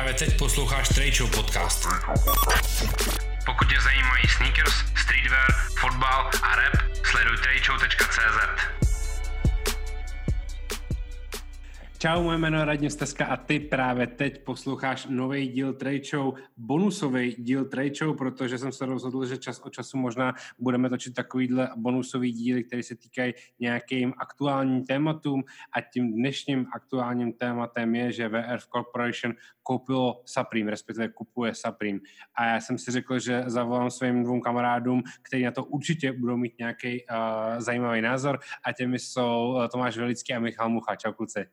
Právě teď posloucháš Show podcast. Pokud tě zajímají sneakers, streetwear, fotbal a rap, sleduj tradeshow.cz. Čau, moje jméno je Radim Steska a ty právě teď posloucháš nový díl Trade Show, bonusový díl Trade Show, protože jsem se rozhodl, že čas od času možná budeme točit takovýhle bonusový díly, které se týkají nějakým aktuálním tématům a tím dnešním aktuálním tématem je, že VRF Corporation koupilo Supreme, respektive kupuje Supreme. A já jsem si řekl, že zavolám svým dvou kamarádům, kteří na to určitě budou mít nějaký uh, zajímavý názor a těmi jsou uh, Tomáš Velický a Michal Mucha. Čau kluci.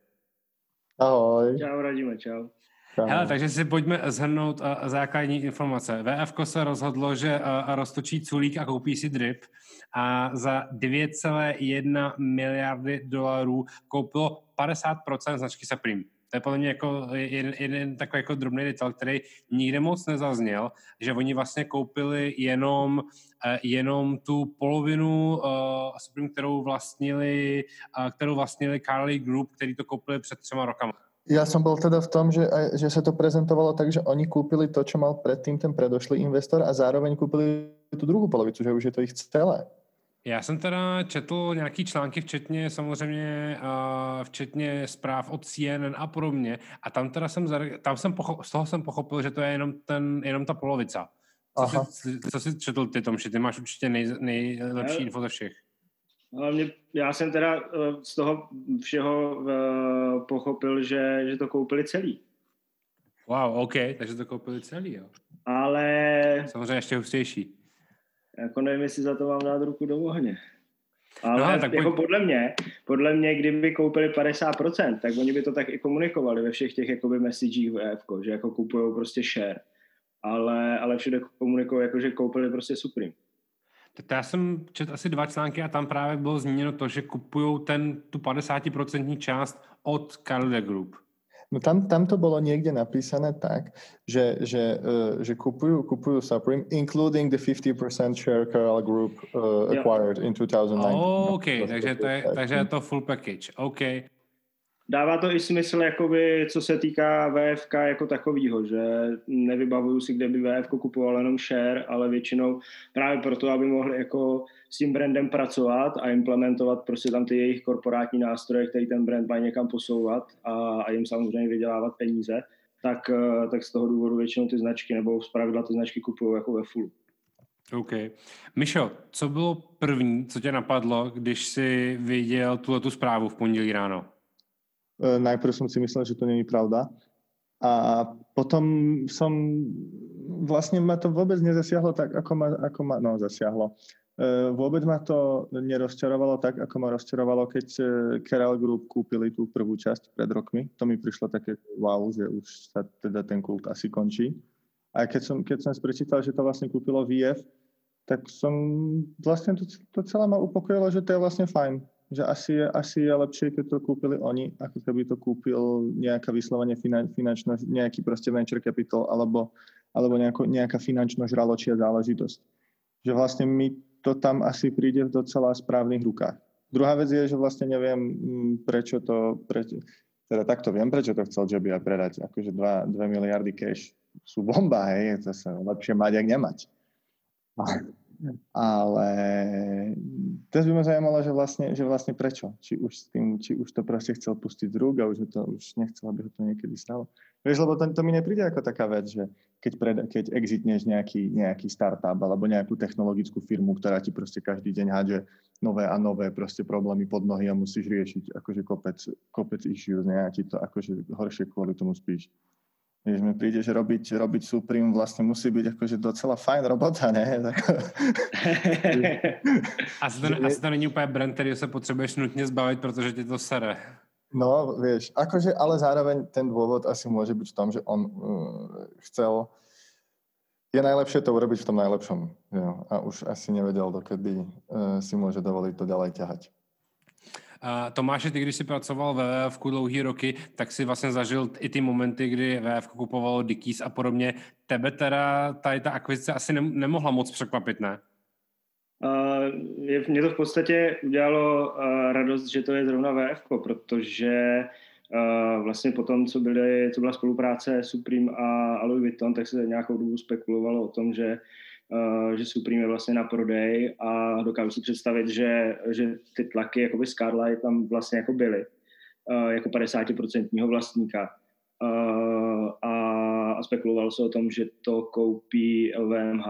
Ahoj. Čau, radíme, čau. Hele, takže si pojďme zhrnout uh, základní informace. VF se rozhodlo, že uh, roztočí culík a koupí si drip a za 2,1 miliardy dolarů koupilo 50% značky Supreme. To je podle mě jako jeden, jeden takový jako drobný detail, který nikde moc nezazněl, že oni vlastně koupili jenom, uh, jenom tu polovinu uh, Supreme, kterou vlastnili, uh, kterou vlastnili Carly Group, který to koupili před třema rokama. Ja som bol teda v tom, že, že sa to prezentovalo tak, že oni kúpili to, čo mal predtým ten predošlý investor a zároveň kúpili tú druhú polovicu, že už je to ich celé. Já jsem teda četl nějaký články, včetně samozřejmě, uh, včetně zpráv od CNN a podobně. A tam teda jsem, tam jsem z toho jsem pochopil, že to je jenom, ten, jenom ta polovica. Co, jsi, co jsi četl ty, Tomši? Ty máš určitě nej, nejlepší info ze všech. Ale mě, já jsem teda eh, z toho všeho uh, pochopil, že, že to koupili celý. Wow, OK, takže to koupili celý, jo. Ale... Samozřejmě ještě hustější. Jako nevím, jestli za to mám dát ruku do ohně. Ale no, tak jako pojď... podle mě, podle mě, kdyby koupili 50%, tak oni by to tak i komunikovali ve všech těch jakoby messagech v EF, že jako kupují prostě share. Ale, ale všude komunikují jako, že koupili prostě Supreme. Tak já jsem četl asi dva články a tam právě bylo zmíněno to, že kupují ten, tu 50% část od Carlyle Group. No tam, tam to bolo niekde napísané tak, že, že, uh, že kupujú, kupujú Supreme, including the 50% share Carl Group uh, acquired yeah. in 2009. Oh, OK, takže to, je, takže je to full package. OK dává to i smysl, jakoby, co se týká VFK jako takového, že nevybavuju si, kde by VFK kupoval jenom share, ale většinou právě proto, aby mohli jako s tím brandem pracovat a implementovat prostě tam ty jejich korporátní nástroje, který ten brand mají někam posouvat a, a jim samozřejmě vydělávat peníze, tak, eh, tak z toho důvodu většinou ty značky nebo zpravidla ty značky kupují jako ve fullu. OK. Mišo, co bylo první, co tě napadlo, když jsi viděl tuhle tu zprávu v pondělí ráno? E, najprv som si myslel, že to není pravda. A potom som, vlastne ma to vôbec nezasiahlo tak, ako ma, ako ma no zasiahlo. E, vôbec ma to nerozčarovalo tak, ako ma rozčarovalo, keď Keral Group kúpili tú prvú časť pred rokmi. To mi prišlo také wow, že už sa teda ten kult asi končí. A keď som, keď som prečítal, že to vlastne kúpilo VF, tak som vlastne to, to celé ma upokojilo, že to je vlastne fajn že asi je, asi je lepšie, keď to kúpili oni, ako keby to kúpil nejaká vyslovene finan, finančná, nejaký proste venture capital alebo, alebo nejako, nejaká finančno žraločia záležitosť. Že vlastne mi to tam asi príde v docela správnych rukách. Druhá vec je, že vlastne neviem, mm, prečo to, prečo, teda takto viem, prečo to chcel Joby predať. Akože 2, 2 miliardy cash sú bomba, hej, to sa lepšie mať, jak nemať ale teraz by ma zaujímalo, že vlastne, že vlastne prečo? Či už, s tým, či už to proste chcel pustiť z rúk a už, to, už nechcel, aby ho to niekedy stalo. Vieš, lebo to, to mi nepríde ako taká vec, že keď, pred, keď exitneš nejaký, nejaký startup alebo nejakú technologickú firmu, ktorá ti proste každý deň hádže nové a nové proste problémy pod nohy a musíš riešiť akože kopec, kopec issues, nejaký to akože horšie kvôli tomu spíš Vieš, mi príde, že robiť, robiť Supreme vlastne musí byť akože docela fajn robota, ne? asi, to, asi to není úplně brand, který se potřebuješ nutně zbavit, protože ti to sere. No, vieš, akože, ale zároveň ten dôvod asi môže byť v tom, že on uh, chcel, je najlepšie to urobiť v tom najlepšom. Jo? A už asi nevedel, dokedy uh, si môže dovoliť to ďalej ťahať. Uh, Tomáše, ty když jsi pracoval ve VF dlouhý roky, tak si vlastně zažil i ty momenty, kdy VF kupovalo Dickies a podobně. Tebe teda tady ta akvizice asi ne, nemohla moc překvapit, ne? Uh, mě to v podstatě udělalo uh, radost, že to je zrovna VF, protože uh, vlastně potom, co, byly, co byla spolupráce Supreme a Louis Vuitton, tak se nějakou dobu spekulovalo o tom, že že Supreme je vlastně na prodej a dokážu si představit, že, že ty tlaky jakoby Scarlett tam vlastně jako byly uh, jako 50% vlastníka uh, a, a spekulovalo se o tom, že to koupí LVMH,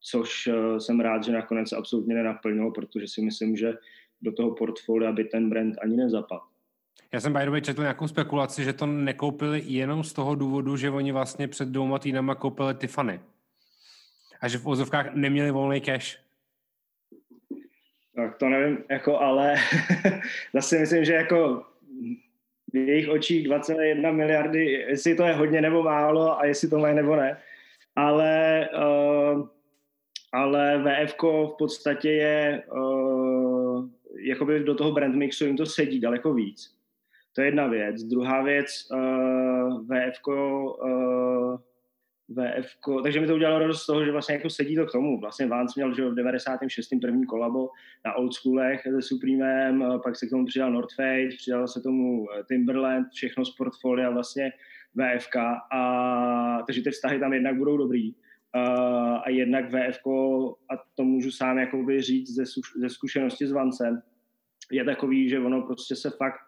což jsem rád, že nakonec absolutně nenaplnilo, protože si myslím, že do toho portfolia by ten brand ani nezapadl. Já jsem by the way četl nějakou spekulaci, že to nekoupili jenom z toho důvodu, že oni vlastně před dvěma týdnama koupili Tiffany. A že v ozovkách neměli volný cash. Tak to nevím, jako, ale zase myslím, že jako v jejich očích 2,1 miliardy, jestli to je hodně nebo málo a jestli to mají nebo ne. Ale, uh, ale VF v podstatě je uh, jakoby do toho brand mixu jim to sedí daleko víc. To je jedna věc. Druhá věc, uh, VF uh, VF, takže mi to udělalo radost z toho, že vlastně jako sedí to k tomu. Vlastně Vance měl že v 96. první kolabo na Old Schoolech se Supremem, pak se k tomu přidal North Face, přidal se tomu eh, Timberland, všechno z portfolia vlastně VFK a takže ty vztahy tam jednak budou dobrý. Uh, a jednak VF, a to můžu sám jakoby říct ze, ze zkušenosti s Vancem, je takový, že ono prostě se fakt,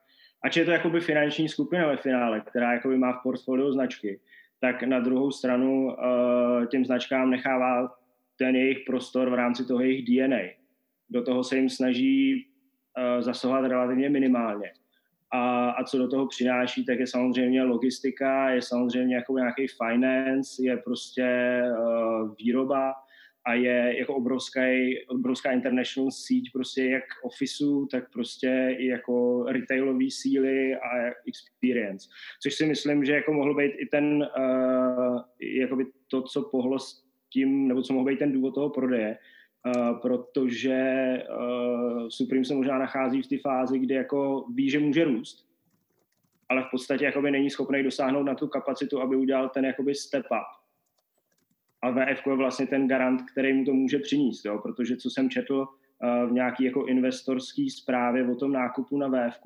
ač je to jakoby finanční skupina ve finále, která jakoby má v portfoliu značky, tak na druhou stranu uh, těm značkám nechává ten jejich prostor v rámci toho jejich DNA. Do toho se jim snaží uh, zasahovat relativně minimálně. A, a co do toho přináší, tak je samozřejmě logistika, je samozřejmě jako nějaký finance, je prostě uh, výroba, a je jako obrovská, obrovská international síť prostě jak officeu, tak prostě i jako retailové síly a experience. Což si myslím, že jako mohl být i ten, uh, jakoby to, co pohlo s tím, nebo co mohl být ten důvod toho prodeje, uh, protože uh, Supreme se možná nachází v té fázi, kdy jako ví, že může růst, ale v podstatě jakoby není schopný dosáhnout na tu kapacitu, aby udělal ten jakoby step up a VF je vlastně ten garant, který mu to může přinést, jo? protože co jsem četl uh, v nějaký jako investorský zprávě o tom nákupu na VF,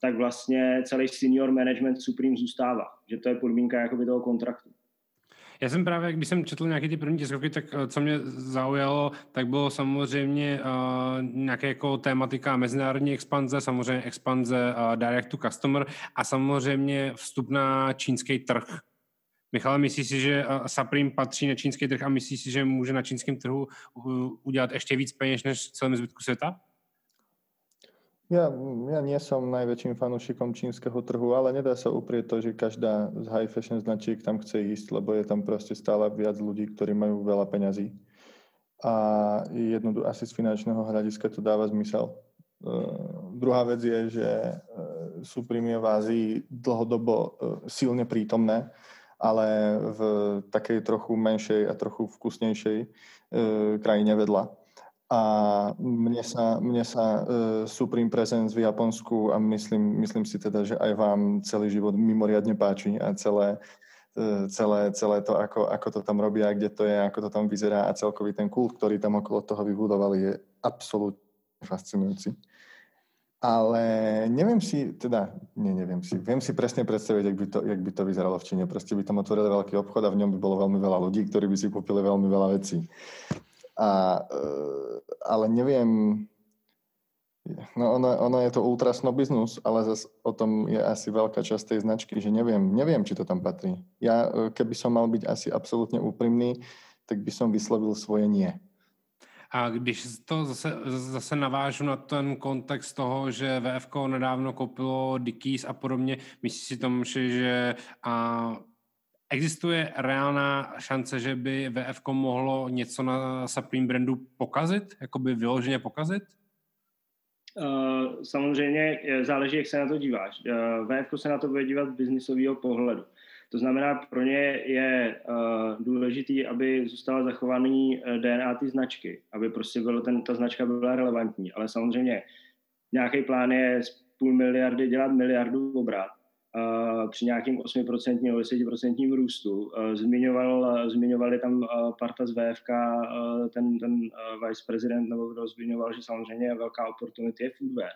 tak vlastně celý senior management Supreme zůstává, že to je podmínka jakoby toho kontraktu. Já jsem právě, když jsem četl nějaké ty první tiskovky, tak eh, co mě zaujalo, tak bylo samozřejmě uh, nějaké jako tématika mezinárodní expanze, samozřejmě expanze uh, direct to customer a samozřejmě vstup na čínský trh. Michal, myslíš si, že Supreme patří na čínský trh a myslíš si, že může na čínském trhu udělat ještě víc peněz než celém zbytku světa? Ja, ja nie som najväčším fanúšikom čínskeho trhu, ale nedá sa uprieť to, že každá z high fashion značiek tam chce ísť, lebo je tam proste stále viac ľudí, ktorí majú veľa peňazí. A jednoducho asi z finančného hľadiska to dáva zmysel. Uh, druhá vec je, že uh, Supreme je v Ázii dlhodobo uh, silne prítomné ale v takej trochu menšej a trochu vkusnejšej e, krajine vedľa. A mne sa, mne sa e, Supreme Presence v Japonsku a myslím, myslím si teda, že aj vám celý život mimoriadne páči a celé, e, celé, celé to, ako, ako to tam robia, kde to je, ako to tam vyzerá a celkový ten kult, ktorý tam okolo toho vybudovali, je absolútne fascinujúci ale neviem si, teda, nie, neviem si, viem si presne predstaviť, jak by, to, jak by to vyzeralo v Číne. Proste by tam otvorili veľký obchod a v ňom by bolo veľmi veľa ľudí, ktorí by si kúpili veľmi veľa vecí. A, e, ale neviem, no ono, ono je to ultra snobizmus, ale zase o tom je asi veľká časť tej značky, že neviem, neviem, či to tam patrí. Ja, e, keby som mal byť asi absolútne úprimný, tak by som vyslovil svoje nie. A když to zase, zase navážu na ten kontext toho, že VFK nedávno koupilo Dickies a podobně, myslíš si tomu, že a existuje reálná šance, že by VFK mohlo něco na Supreme brandu pokazit? Jakoby vyloženě pokazit? Uh, samozřejmě záleží, jak se na to díváš. Uh, VFK se na to bude dívat z biznisového pohledu. To znamená, pro ně je uh, důležitý, aby zůstala zachovaný uh, DNA ty značky, aby prostě bylo ten, ta značka byla relevantní. Ale samozřejmě nějaký plán je z půl miliardy dělat miliardu obrat uh, při nějakým 8% nebo 10% růstu. Uh, zmiňoval, zmiňovali tam uh, parta z VFK, ten, ten vice prezident nebo kdo zmiňoval, že samozřejmě velká opportunity je foodwear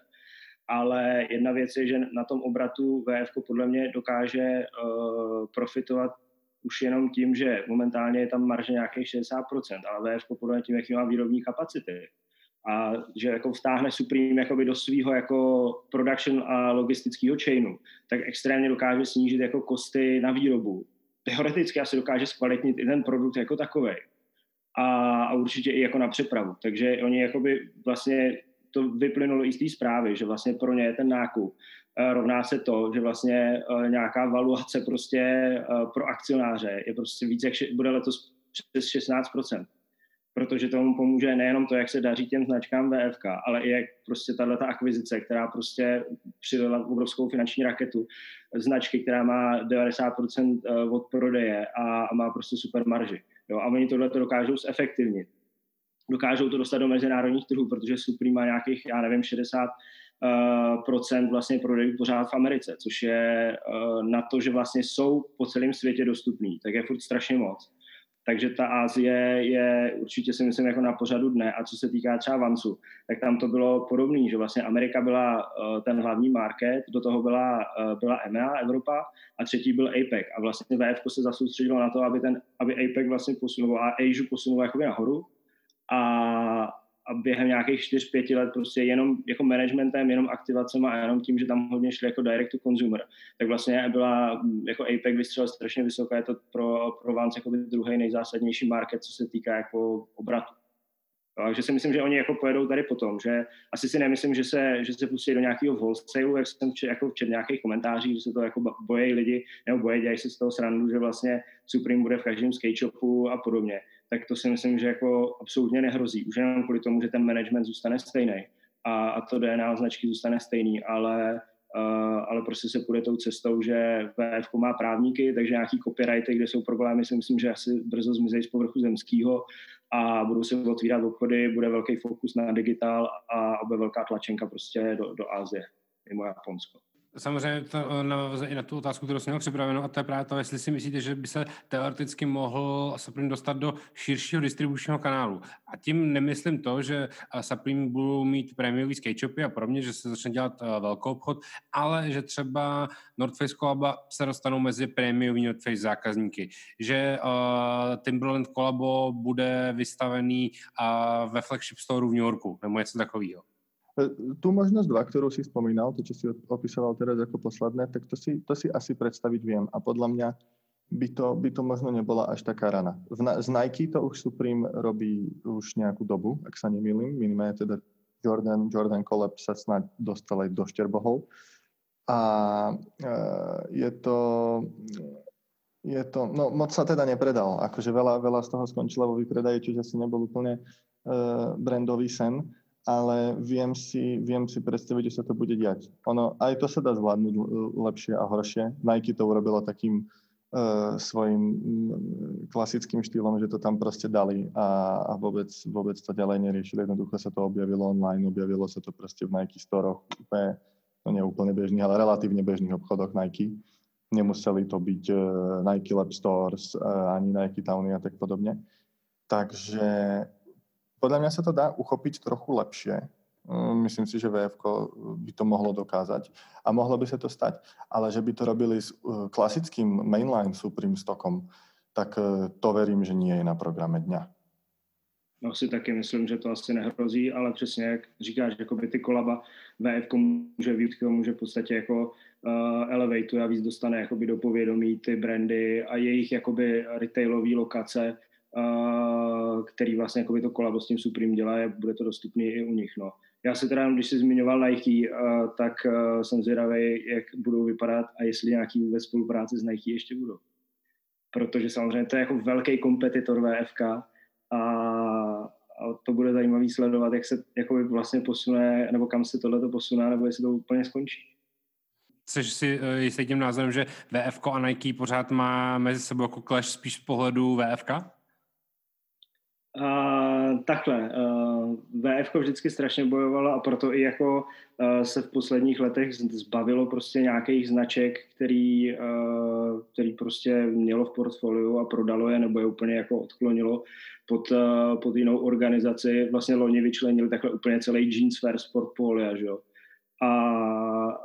ale jedna věc je, že na tom obratu VF podle mě dokáže uh, profitovat už jenom tím, že momentálně je tam marže nějakých 60%, ale VF podle mě tím, jaký má výrobní kapacity, a že jako vstáhne Supreme jakoby do svého jako production a logistického chainu, tak extrémně dokáže snížit jako kosty na výrobu. Teoreticky asi dokáže zkvalitnit i ten produkt jako takový. A, a určitě i jako na přepravu. Takže oni jakoby vlastně to vyplynulo i z té zprávy, že vlastně pro ně ten nákup eh, rovná se to, že vlastně eh, nějaká valuace prostě eh, pro akcionáře je prostě víc, jak bude letos přes 16% protože tomu pomůže nejenom to, jak se daří těm značkám VFK, ale i jak prostě tato akvizice, která prostě přidala obrovskou finanční raketu, značky, která má 90% eh, od prodeje a má prostě super marži. Jo? A oni tohle to dokážou zefektivnit. Dokážou to dostat do mezinárodních trhů, protože Supreme má nějakých, já nevím, 60 Uh, procent vlastně prodejů pořád v Americe, což je uh, na to, že vlastně jsou po celém světě dostupný, tak je furt strašně moc. Takže ta Ázie je určitě si myslím jako na pořadu dne. A co se týká třeba Vansu, tak tam to bylo podobné, že vlastně Amerika byla uh, ten hlavní market, do toho byla, byla EMEA, Evropa, a třetí byl APEC. A vlastně VF se zasoustředilo na to, aby, ten, aby APEC vlastně posunul a Asia posunul jakoby nahoru. A, a během nějakých 4-5 let prostě jenom jako managementem, jenom aktivacemi a jenom tím, že tam hodně šli jako direct to consumer, tak vlastně byla jako APEC vystřelil strašně vysoko, je to pro, pro Vance jako druhý nejzásadnější market, co se týká jako obratu. Takže si myslím, že oni jako pojedou tady potom, že asi si nemyslím, že se, že se pustí do nějakého wholesale, jak jsem čet, jako čet nějakých komentářích, že se to jako bojí lidi, nebo bojí, dělají se z toho srandu, že vlastně Supreme bude v každém skate shopu a podobně tak to si myslím, že jako absolutně nehrozí. Už jenom kvůli tomu, že ten management zůstane stejný a, a to DNA značky zůstane stejný, ale Uh, ale prostě se půjde tou cestou, že VF má právníky, takže nějaký copyrighty, kde jsou problémy, si myslím, že asi brzo zmizejí z povrchu zemského a budou se otvírat obchody, bude velký fokus na digitál a bude velká tlačenka prostě do, do Asie, mimo Japonsko. Samozřejmě to eh, navazuje i na tu otázku, kterou jsem měl připravenou, a to je právě to, jestli si myslíte, že by se teoreticky mohl Supreme dostat do širšího distribučního kanálu. A tím nemyslím to, že eh, Supreme budou mít prémiový skate shopy a podobně, že se začne dělat eh, velkou obchod, ale že třeba North Face Collabo se dostanou mezi prémiový North Face zákazníky. Že uh, Timberland Collabo bude vystavený uh, ve flagship store v New Yorku, nebo něco takového. E, tu možnosť dva, ktorú si spomínal, to, čo si opisoval teraz ako posledné, tak to si, to si asi predstaviť viem. A podľa mňa by to, by to možno nebola až taká rana. V, z Nike to už Supreme robí už nejakú dobu, ak sa nemýlim. Minimálne teda Jordan, Jordan Collab sa snad dostal aj do Šterbohol. A e, je to, je to, no moc sa teda nepredal. Akože veľa, veľa z toho skončilo vo vypredaji, čiže asi nebol úplne e, brandový sen ale viem si, viem si predstaviť, že sa to bude diať. Ono, aj to sa dá zvládnuť lepšie a horšie. Nike to urobilo takým uh, svojim klasickým štýlom, že to tam proste dali a, a vôbec, vôbec to ďalej neriešili. Jednoducho sa to objavilo online, objavilo sa to proste v Nike storoch, úplne, no nie úplne bežných, ale relatívne bežných obchodoch Nike. Nemuseli to byť uh, Nike Lab Stores, uh, ani Nike Towny a tak podobne. Takže podľa mňa sa to dá uchopiť trochu lepšie. Mm, myslím si, že VF by to mohlo dokázať a mohlo by sa to stať, ale že by to robili s uh, klasickým mainline Supreme stokom, tak uh, to verím, že nie je na programe dňa. No si taky myslím, že to asi nehrozí, ale přesně jak říkáš, by ty kolaba VF může vyjít k tomu, že v podstatě jako uh, elevatuje a víc dostane jakoby do povědomí ty brandy a jejich jakoby retailové lokace který vlastně jako by to kolabo s tím Supreme dělá, je, bude to dostupný i u nich. No. Já se teda, když jsi zmiňoval Nike, tak jsem zvědavý, jak budou vypadat a jestli nějaký vůbec spolupráce s Nike ještě budou. Protože samozřejmě to je jako velký kompetitor VFK a, a to bude zajímavý sledovat, jak se jakoby vlastně posune, nebo kam se tohle posune, nebo jestli to úplně skončí. Jsi si eh, jistý tím názorem, že VFK a Nike pořád má mezi sebou jako clash spíš z pohledu VFK? Uh, takhle, uh, VF vždycky strašně bojovalo a proto i jako uh, se v posledních letech zbavilo prostě nějakých značek, který, uh, který prostě mělo v portfoliu a prodalo je nebo je úplně jako odklonilo pod, pod jinou organizaci. Vlastně loni vyčlenili takhle úplně celý jeans first portfolio, že jo. A,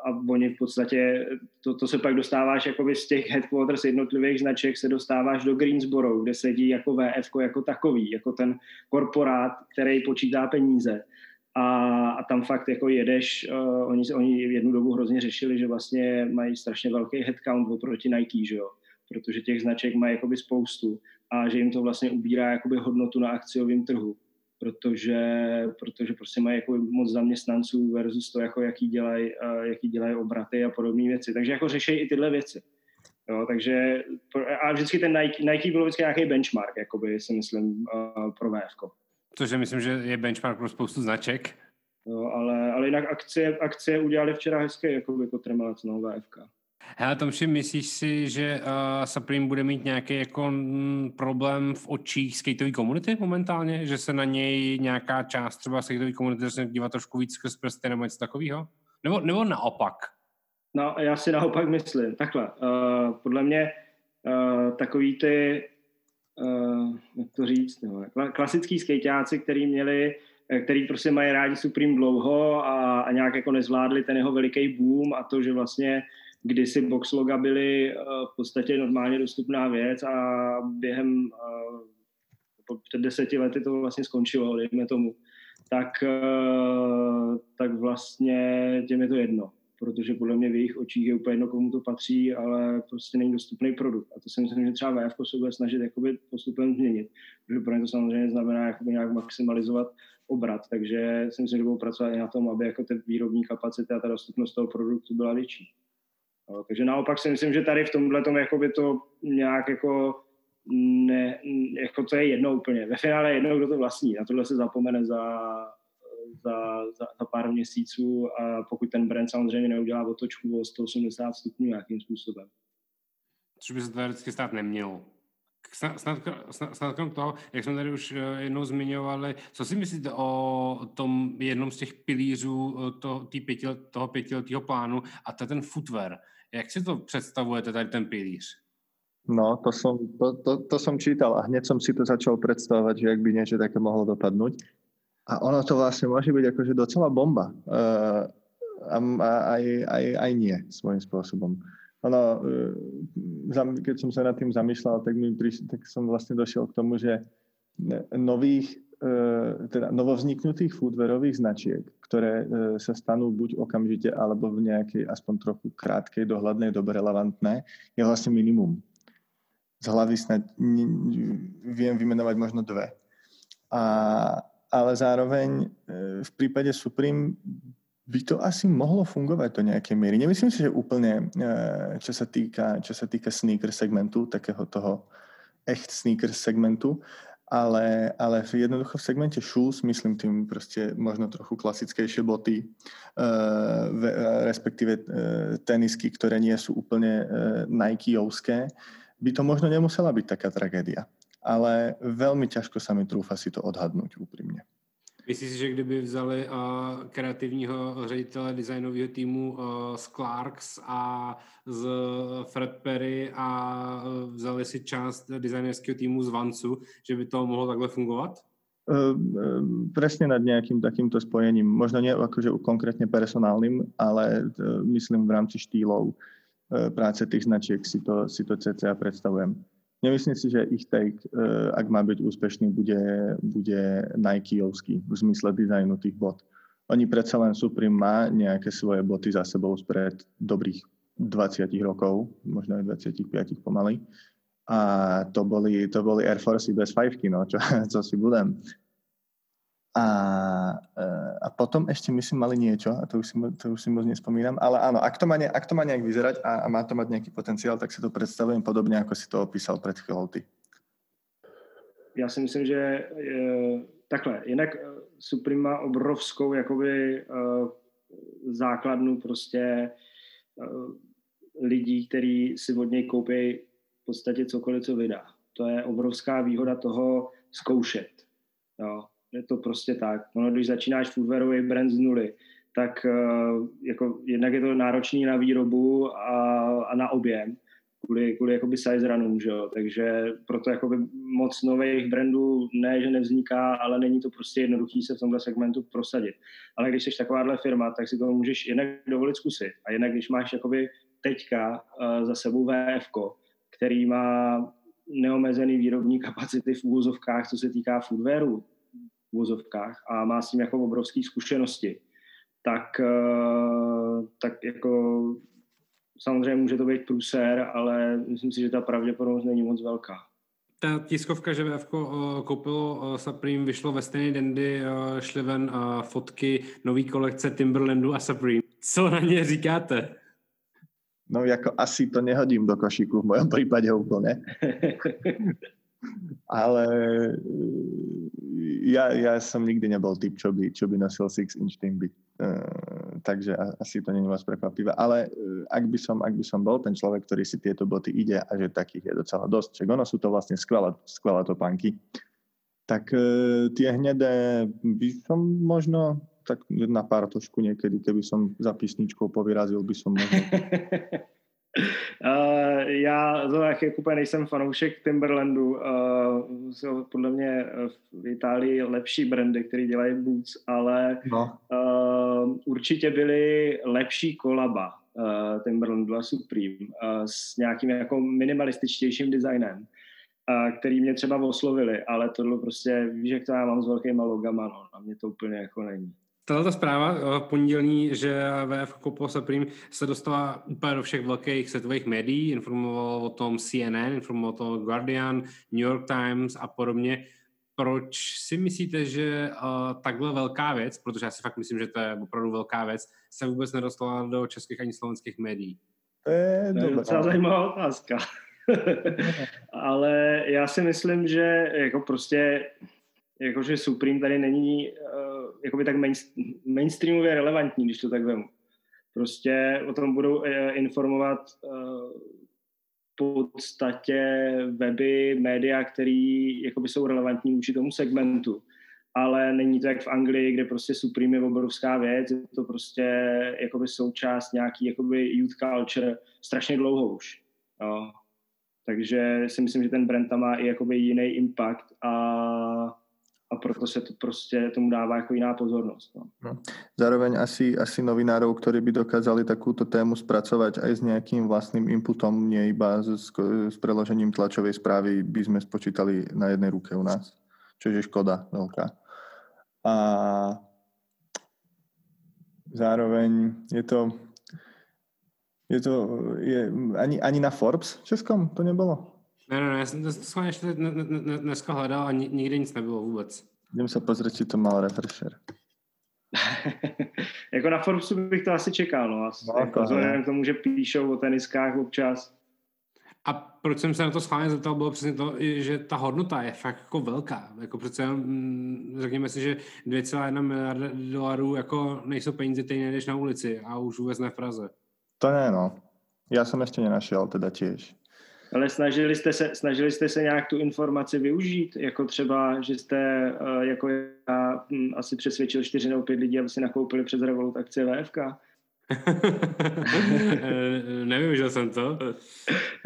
a oni v podstatě, to, to se pak dostáváš jakoby z těch headquarters jednotlivých značek se dostáváš do Greensboro, kde sedí jako VF jako takový, jako ten korporát, který počítá peníze. A, a tam fakt jako jedeš, uh, oni, oni jednu dobu hrozně řešili, že vlastně mají strašně velký headcount oproti Nike, že jo? protože těch značek mají jakoby spoustu a že jim to vlastně ubírá jakoby hodnotu na akciovém trhu protože, protože prostě mají jako moc zaměstnanců versus to, jako jaký dělají jaký dělaj obraty a podobné věci. Takže jako řeší i tyhle věci. Jo, takže a vždycky ten Nike, Nike byl vždycky nějaký benchmark, jakoby, si myslím, pro VF. Což myslím, že je benchmark pro spoustu značek. Jo, ale, ale jinak akcie, akcie udělali včera hezké jako, jako tremelec no, VFK. Hele, Tomši, myslíš si, že uh, Supreme bude mít nějaký jako m, problém v očích skateové komunity momentálně? Že se na něj nějaká část třeba skateové komunity začne dívat trošku víc skrz prsty nebo něco takového? Nebo, nebo naopak? No, já si naopak myslím. Takhle. Uh, podle mě uh, takový ty, uh, jak to říct, nebo, klasický skejťáci, který měli který prostě mají rádi Supreme dlouho a, a nějak jako nezvládli ten jeho veliký boom a to, že vlastně kdysi boxloga byly eh, v podstatě normálně dostupná věc a během eh, před deseti lety to vlastně skončilo, dejme tomu, tak, eh, tak vlastně těm je to jedno, protože podle mě v jejich očích je úplně jedno, komu to patří, ale prostě není dostupný produkt. A to si myslím, že třeba VF se bude snažit jakoby postupem změnit, protože pro ně to samozřejmě znamená jakoby nějak maximalizovat obrat, takže si myslím, že budou pracovat i na tom, aby jako ty výrobní kapacity a ta dostupnost toho produktu byla větší. Takže naopak si myslím, že tady v tomhle tom by to nějak jako ne, jako to je jedno úplně. Ve finále je jedno, kdo to vlastní. Na tohle se zapomene za, za, za, za pár měsíců a pokud ten brand samozřejmě neudělá otočku o 180 stupňů nějakým způsobem. Což by se to vždycky stát nemělo. Snad, snad, snad, snad krom toho, jak jsme tady už eh, jednou zmiňovali, co si myslíte o tom jednom z těch pilířů eh, to, pětil, toho pětiletého plánu a to je ten footwear. Jak si to představujete, tady ten pilíř? No, to som, to, to, to som čítal a hneď som si to začal predstavovať, že ak by niečo také mohlo dopadnúť. A ono to vlastne môže byť akože docela bomba. Uh, a, a aj, aj, aj nie svojím spôsobom. Ono, uh, keď som sa nad tým zamýšľal, tak, mi priš, tak som vlastne došiel k tomu, že nových teda novovzniknutých foodwareových značiek, ktoré e, sa stanú buď okamžite alebo v nejakej aspoň trochu krátkej dohľadnej dobe relevantné, je vlastne minimum. Z hlavy snad viem vymenovať možno dve. A, ale zároveň e, v prípade Supreme by to asi mohlo fungovať do nejakej miery. Nemyslím si, že úplne, čo sa týka, čo sa týka sneaker segmentu, takého toho echt sneaker segmentu, ale, ale v jednoducho v segmente shoes, myslím tým prostě možno trochu klasickejšie boty, uh, respektíve uh, tenisky, ktoré nie sú úplne uh, Nikeovské, by to možno nemusela byť taká tragédia. Ale veľmi ťažko sa mi trúfa si to odhadnúť úprimne. Myslíš si, že kdyby vzali uh, kreativního ředitele designového týmu uh, z Clarks a z Fred Perry a uh, vzali si část designerského týmu z Vancu, že by to mohlo takhle fungovat? Presne nad nejakým takýmto spojením. Možno nie akože konkrétne personálnym, ale myslím v rámci štýlov práce tých značiek si to, si to cca predstavujem. Nemyslím si, že ich take, eh, ak má byť úspešný, bude, bude Nikeovský v zmysle dizajnu tých bot. Oni predsa len Supreme má nejaké svoje boty za sebou spred dobrých 20 rokov, možno aj 25 pomaly. A to boli, to boli Air Force bez fajfky, no, čo, co si budem. A, eh, a potom ešte myslím mali niečo, a to už si, to už si moc nespomínam, ale áno, ak to má, ne, ak to má nejak vyzerať a, a má to mať nejaký potenciál, tak si to predstavujem podobne, ako si to opísal před chvíľou ty. Já si myslím, že je, takhle, jinak eh, Supreme má obrovskou jakoby uh, základnu prostě uh, lidí, který si od něj koupí v podstatě cokoliv, co vydá. To je obrovská výhoda toho zkoušet. Jo je to prostě tak. Ono, když začínáš foodwareový brand z nuly, tak uh, jako jednak je to náročný na výrobu a, a na objem, kvůli, kvůli jakoby size runům, že jo? takže proto jakoby moc nových brandů ne, že nevzniká, ale není to prostě jednoduchý se v tomhle segmentu prosadit. Ale když jsi takováhle firma, tak si to můžeš jednak dovolit zkusit a jednak když máš jakoby teďka uh, za sebou VF, který má neomezený výrobní kapacity v úvozovkách, co se týká foodwareu v úvozovkách a má s tím jako obrovské zkušenosti, tak, uh, tak jako samozřejmě může to být průser, ale myslím si, že ta pravděpodobnost není moc velká. Ta tiskovka, že VF koupilo Supreme, vyšlo ve stejný den, kdy šly ven fotky nový kolekce Timberlandu a Supreme. Co na ně říkáte? No jako asi to nehodím do košíku v mojom prípade úplne. Ale ja, ja som nikdy nebol typ, čo by, čo by nosil 6 inch Timby. Uh, takže asi to není moc prekvapivé. Ale uh, ak, by som, ak by som bol ten človek, ktorý si tieto boty ide a že takých je docela dosť, čak ono sú to vlastne skvelé, skvelé topánky, tak uh, tie hnedé by som možno tak na pár tošku niekedy, keby som za písničkou povyrazil, by som možno... Uh, já to tak jako nejsem fanoušek Timberlandu. Uh, jsou podle mě v Itálii lepší brandy, které dělají boots, ale no. uh, určitě byly lepší kolaba uh, Timberlandu a Supreme uh, s nějakým jako minimalističtějším designem, uh, který mě třeba oslovili, ale tohle prostě, víš, jak to já mám s velkýma logama, no, a mě to úplně jako není. Tato zpráva eh, pondělní, že VF Kopo Supreme se dostala úplně do všech velkých světových médií, informoval o tom CNN, informoval o tom Guardian, New York Times a podobně. Proč si myslíte, že uh, takhle velká věc, protože já si fakt myslím, že to je opravdu velká věc, se vůbec nedostala do českých ani slovenských médií? To je, to je docela zajímavá otázka. Ale já si myslím, že jako prostě jakože Supreme tady není uh, jakoby tak main, mainstreamově relevantní, když to tak vemu. Prostě o tom budou uh, informovat uh, podstatě weby, média, které jakoby jsou relevantní vůči tomu segmentu. Ale není to jak v Anglii, kde prostě Supreme je obrovská věc, je to prostě jakoby součást nějaký jakoby youth culture strašně dlouho už. Jo. Takže si myslím, že ten brand tam má i jakoby jiný impact a a proto se to prostě tomu dává jako jiná pozornost. No. No. Zároveň asi, asi novinárov, ktorí by dokázali takúto tému spracovať aj s nejakým vlastným inputom, nie iba s, s preložením tlačovej správy, by sme spočítali na jednej ruke u nás. Čo je škoda veľká. A zároveň je to je to, je, ani, ani na Forbes českom to nebolo? Ne, ne, ne, já jsem to schválně ještě dneska hledal a nikde nic nebylo vůbec. Jdem se pozrieť, či to mal refresher. jako na Forbesu bych to asi čekal, no. Asi, no jako, vzhledem k tomu, že píšou o teniskách občas. A proč jsem se na to schválně zeptal, bylo přesně to, že ta hodnota je fakt jako velká. Jako přece, mm, řekněme si, že 2,1 miliardy dolarů jako nejsou peníze, které nejdeš na ulici a už vůbec ne v Praze. To ne, no. Já jsem ještě nenašel teda těž. Ale snažili jste, se, snažili jste se nějak tu informaci využít, jako třeba, že jste uh, jako já hm, asi přesvědčil čtyři nebo pět lidí, aby si nakoupili přes Revolut akcie VFK? Nevyužil jsem to.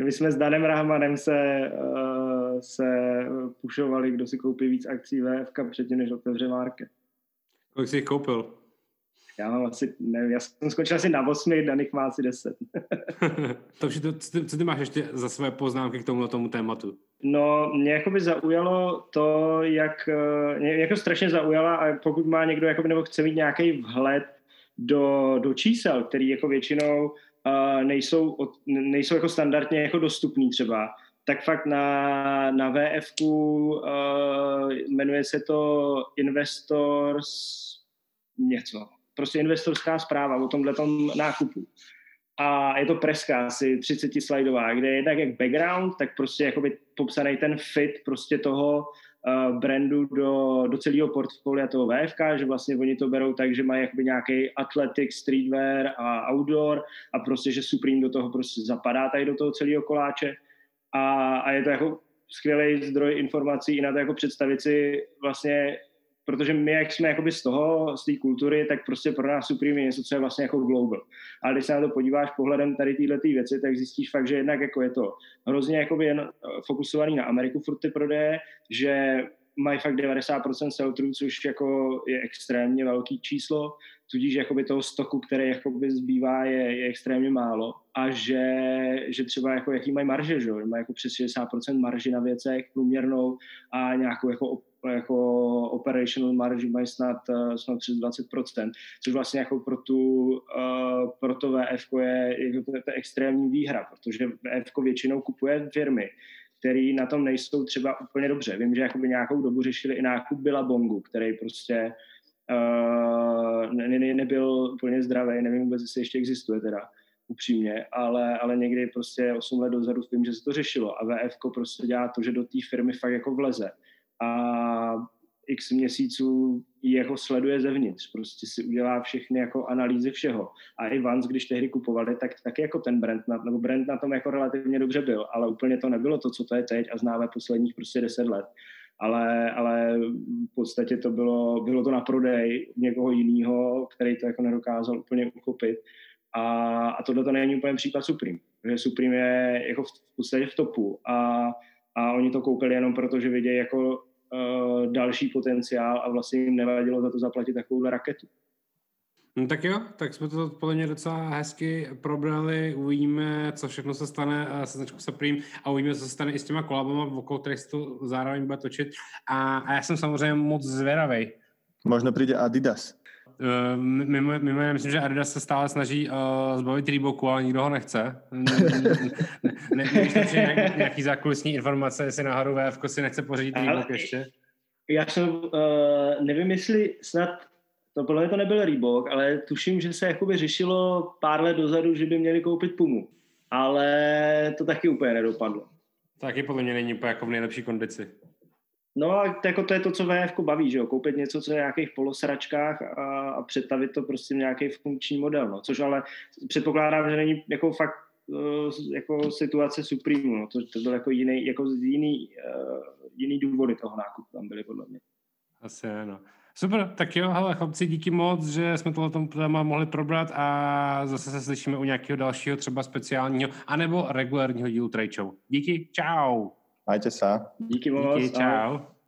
My jsme s Danem Rahmanem se, uh, se pušovali, kdo si koupí víc akcí VFK předtím, než otevře market. Kolik jsi koupil? Já mám asi, nevím, já jsem skončil asi na 8, Daných má asi 10. to, co, ty, co ty máš ještě za své poznámky k tomu tomu tématu? No, mě jako by zaujalo to, jak, eh, mě jako strašně zaujala a pokud má někdo jako nebo chce mít nějaký vhled do, do čísel, který jako většinou uh, nejsou, nejsou jako standardně jako dostupný třeba, tak fakt na, na VF uh, eh, jmenuje se to Investors něco prostě investorská zpráva o tomhle nákupu. A je to preska asi 30 slajdová, kde je tak jak background, tak prostě jakoby popsaný ten fit prostě toho uh, brandu do, do celého portfolia toho VFK, že vlastně oni to berou tak, že mají jakoby nějaký athletic, streetwear a outdoor a prostě, že Supreme do toho prostě zapadá tady do toho celého koláče a, a je to jako skvělý zdroj informací i na to jako představit si vlastně protože my, jak jsme jakoby z toho, z té kultury, tak prostě pro nás Supreme je něco, co je vlastně jako global. Ale když se na to podíváš pohledem tady tyhle ty věci, tak zjistíš fakt, že jednak jako je to hrozně jakoby jen eh, fokusovaný na Ameriku furt ty prodeje, že mají fakt 90% sell což jako je extrémně velký číslo, tudíž jakoby toho stoku, který jakoby zbývá, je, je extrémně málo a že, že třeba jako jaký mají marže, že mají jako přes 60% marži na věcech průměrnou a nějakou jako jako operational marži mají snad, eh, snad přes 20%, což vlastně jako pro, tu, uh, pro to VF je, je to, to extrémní výhra, protože VF většinou kupuje firmy, který na tom nejsou třeba úplně dobře. Vím, že jakoby nějakou dobu řešili i nákup Bongu, který prostě ne, ne, nebyl úplně zdravý, nevím vůbec, jestli ještě existuje teda upřímně, ale, ale někdy prostě 8 let dozadu vím, že se to řešilo a VF prostě dělá to, že do té firmy fakt jako vleze a x měsíců ji jako sleduje zevnitř, prostě si udělá všechny jako analýzy všeho. A i Vans, když tehdy kupovali, tak taky jako ten brand, na, nebo brand na tom jako relativně dobře byl, ale úplně to nebylo to, co to je teď a známe posledních prostě deset let. Ale, ale v podstatě to bylo, bylo to na prodej někoho jiného, který to jako nedokázal úplně uchopit. A, a tohle to není úplně případ Supreme, protože Supreme je jako v, v podstatě v topu a, a oni to koupili jenom proto, že vidějí jako uh, další potenciál a vlastně jim nevadilo za to zaplatit takovou raketu. No tak jo, tak jsme to podle mě docela hezky probrali, uvidíme, co všechno se stane se značkou Supreme a uvidíme, co se stane i s těma kolabama, okolo kterých se to zároveň bude točit. A, a já jsem samozřejmě moc zvědavý. Možno přijde Adidas. Uh, mimo, mimo já myslím, že Adidas se stále snaží uh, zbavit Reeboku, ale nikdo ho nechce. ne, ne, ne, nějaký zákulisní informace, jestli náhodou VF si nechce pořídit Reebok ještě? Já jsem, uh, nevím, jestli snad, to podle mě to nebyl Reebok, ale tuším, že se jakoby řešilo pár let dozadu, že by měli koupit Pumu. Ale to taky úplně nedopadlo. Taky podle mě není úplně jako v nejlepší kondici. No a jako to je to, co VF baví, že jo? koupit něco, co je v nějakých polosračkách a, a přetavit to prostě v nějaký funkční model, no. což ale předpokládám, že není jako fakt uh, jako situace Supreme, no. to, to byl jako jiný, jako jiný, uh, jiný důvody toho nákupu tam byly podle mě. Asi ano. Super, tak jo, hele, chlapci, díky moc, že jsme tohle téma mohli probrat a zase se slyšíme u nějakého dalšího třeba speciálního anebo regulárního dílu Trade Show. Díky, čau. Majte sa. Díky moc. Díky, čau. Ahoj.